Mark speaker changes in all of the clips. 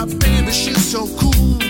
Speaker 1: My baby, she's so cool.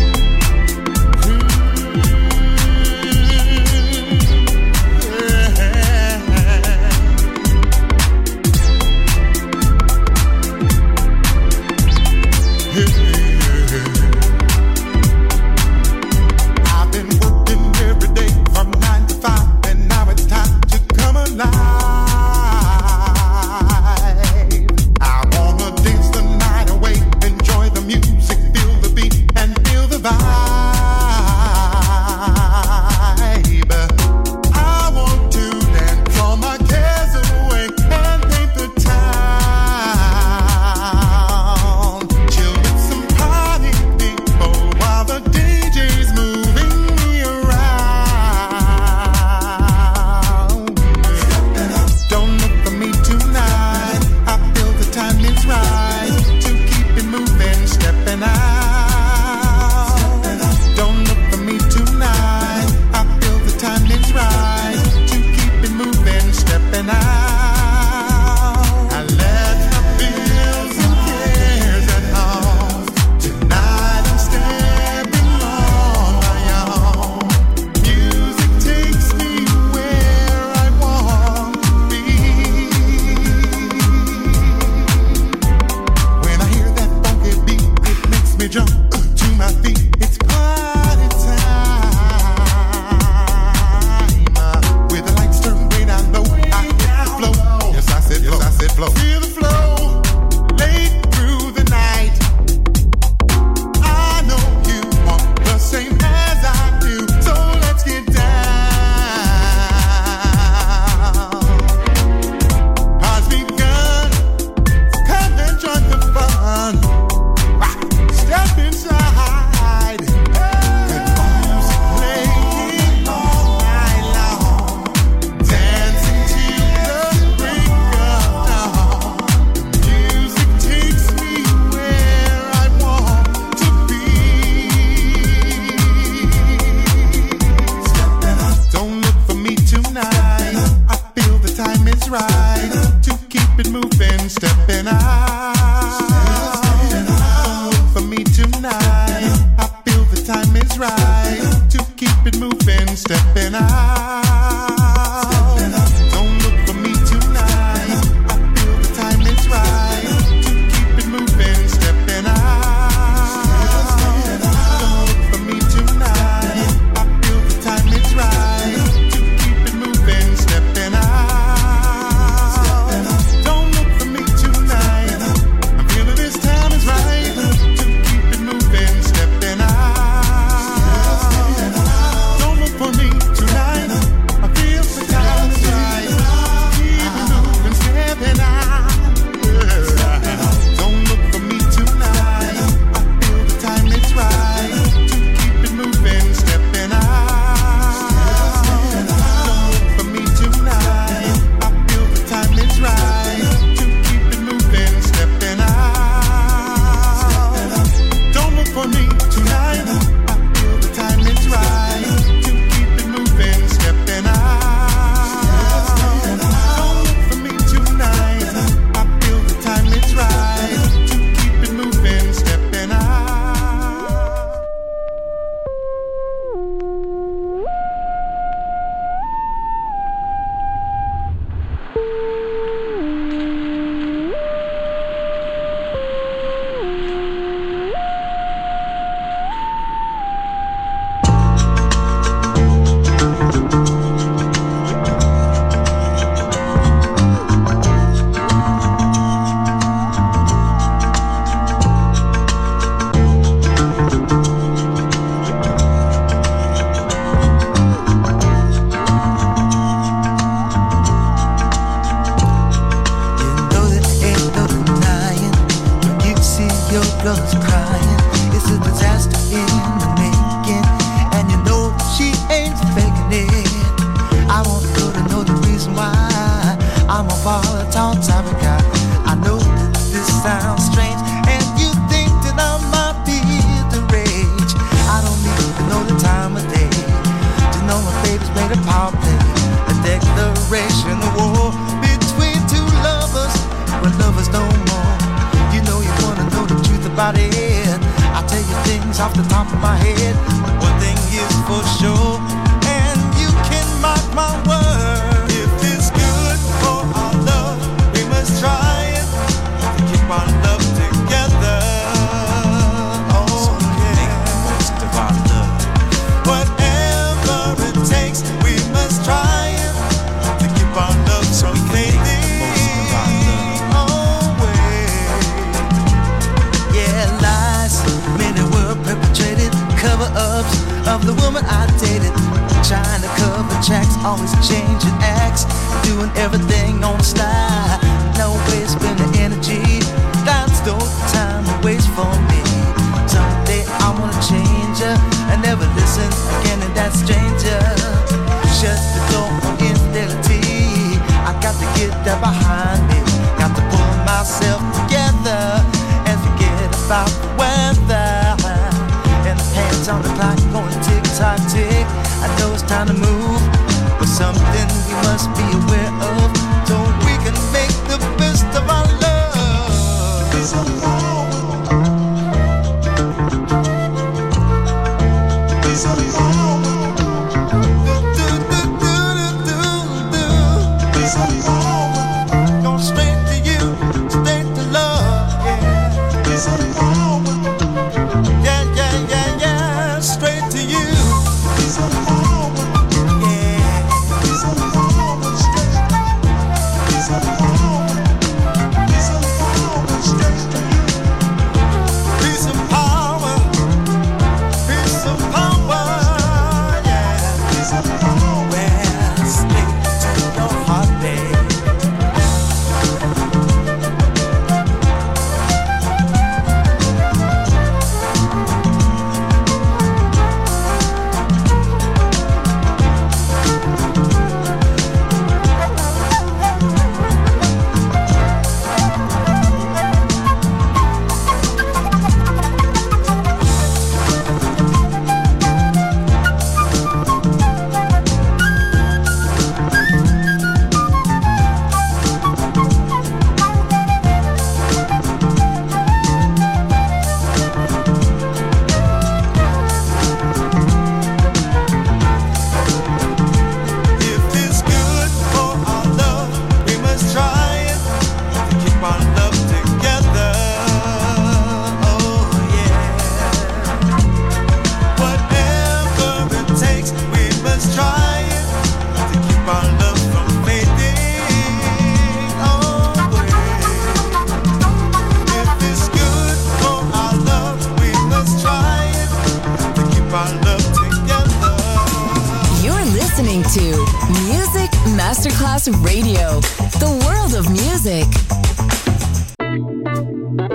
Speaker 2: Thank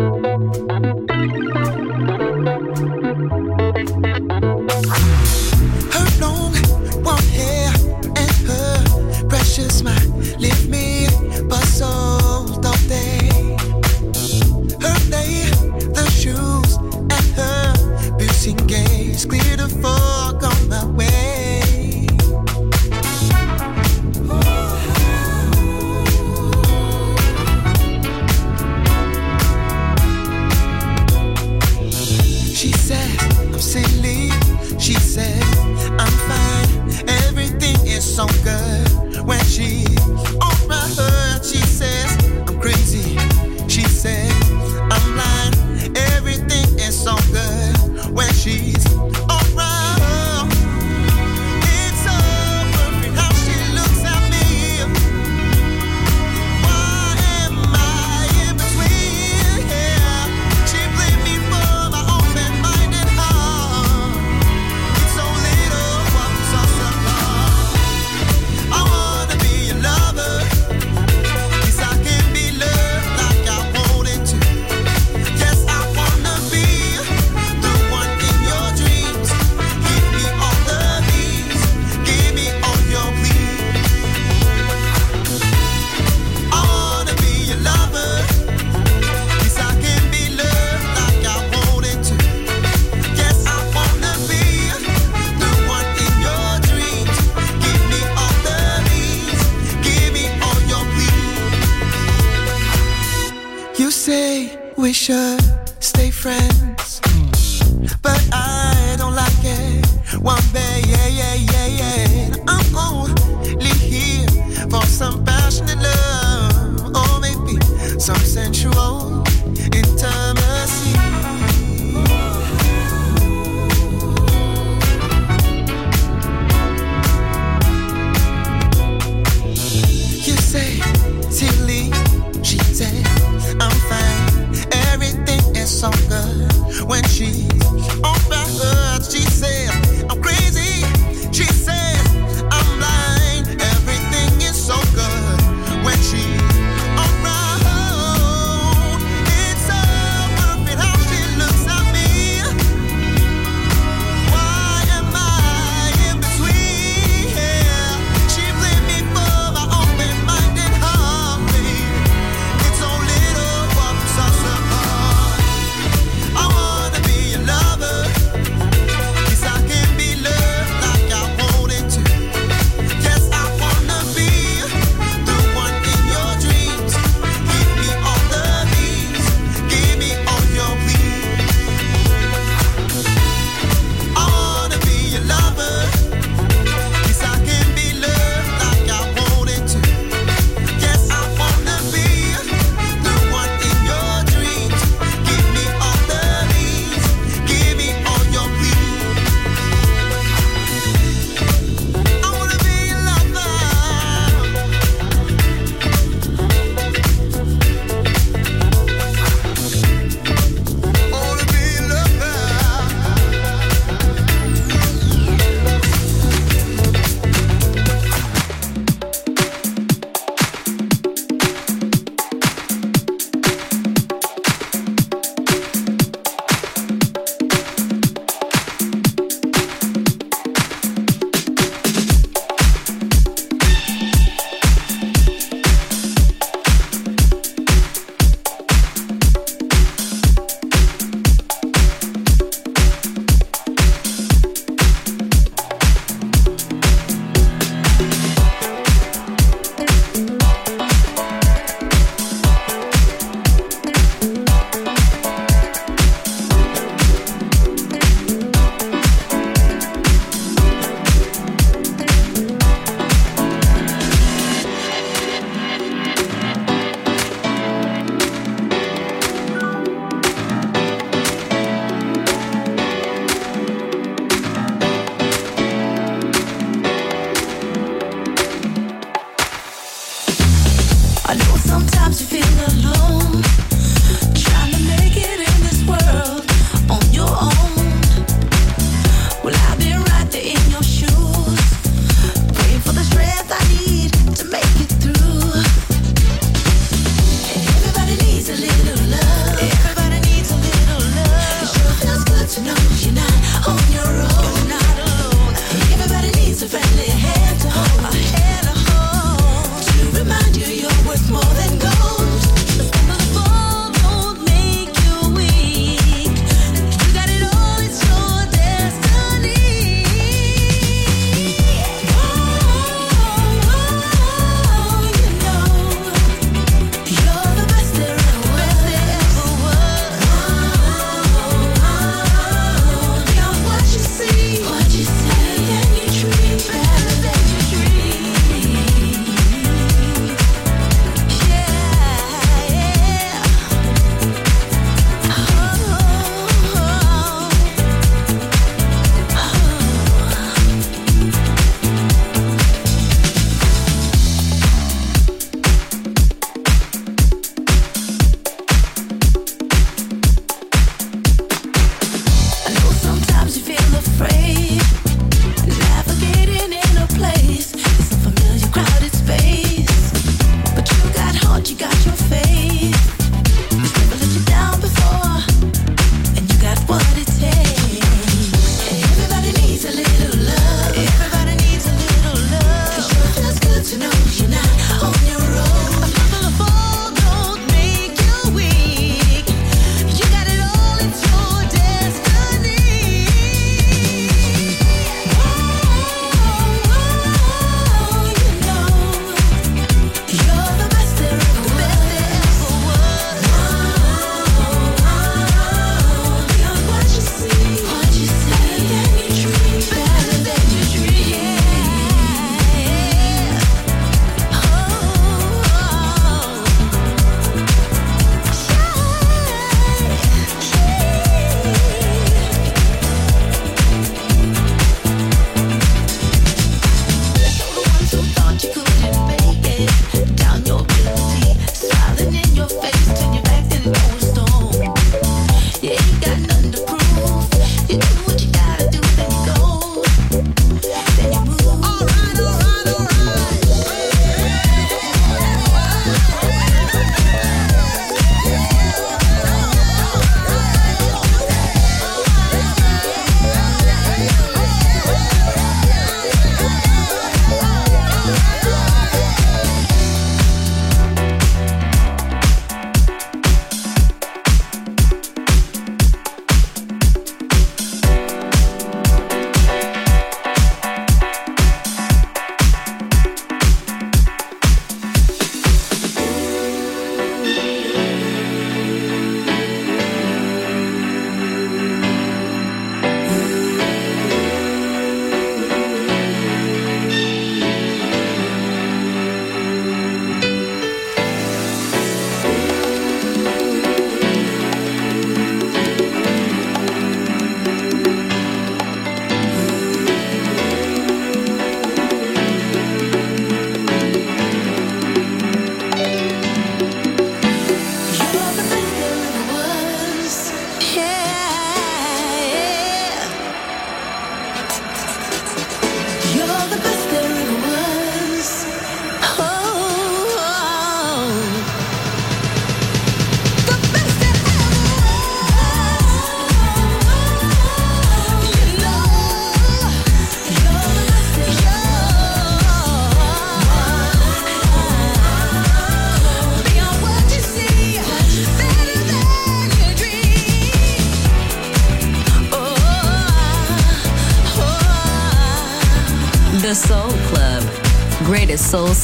Speaker 2: you.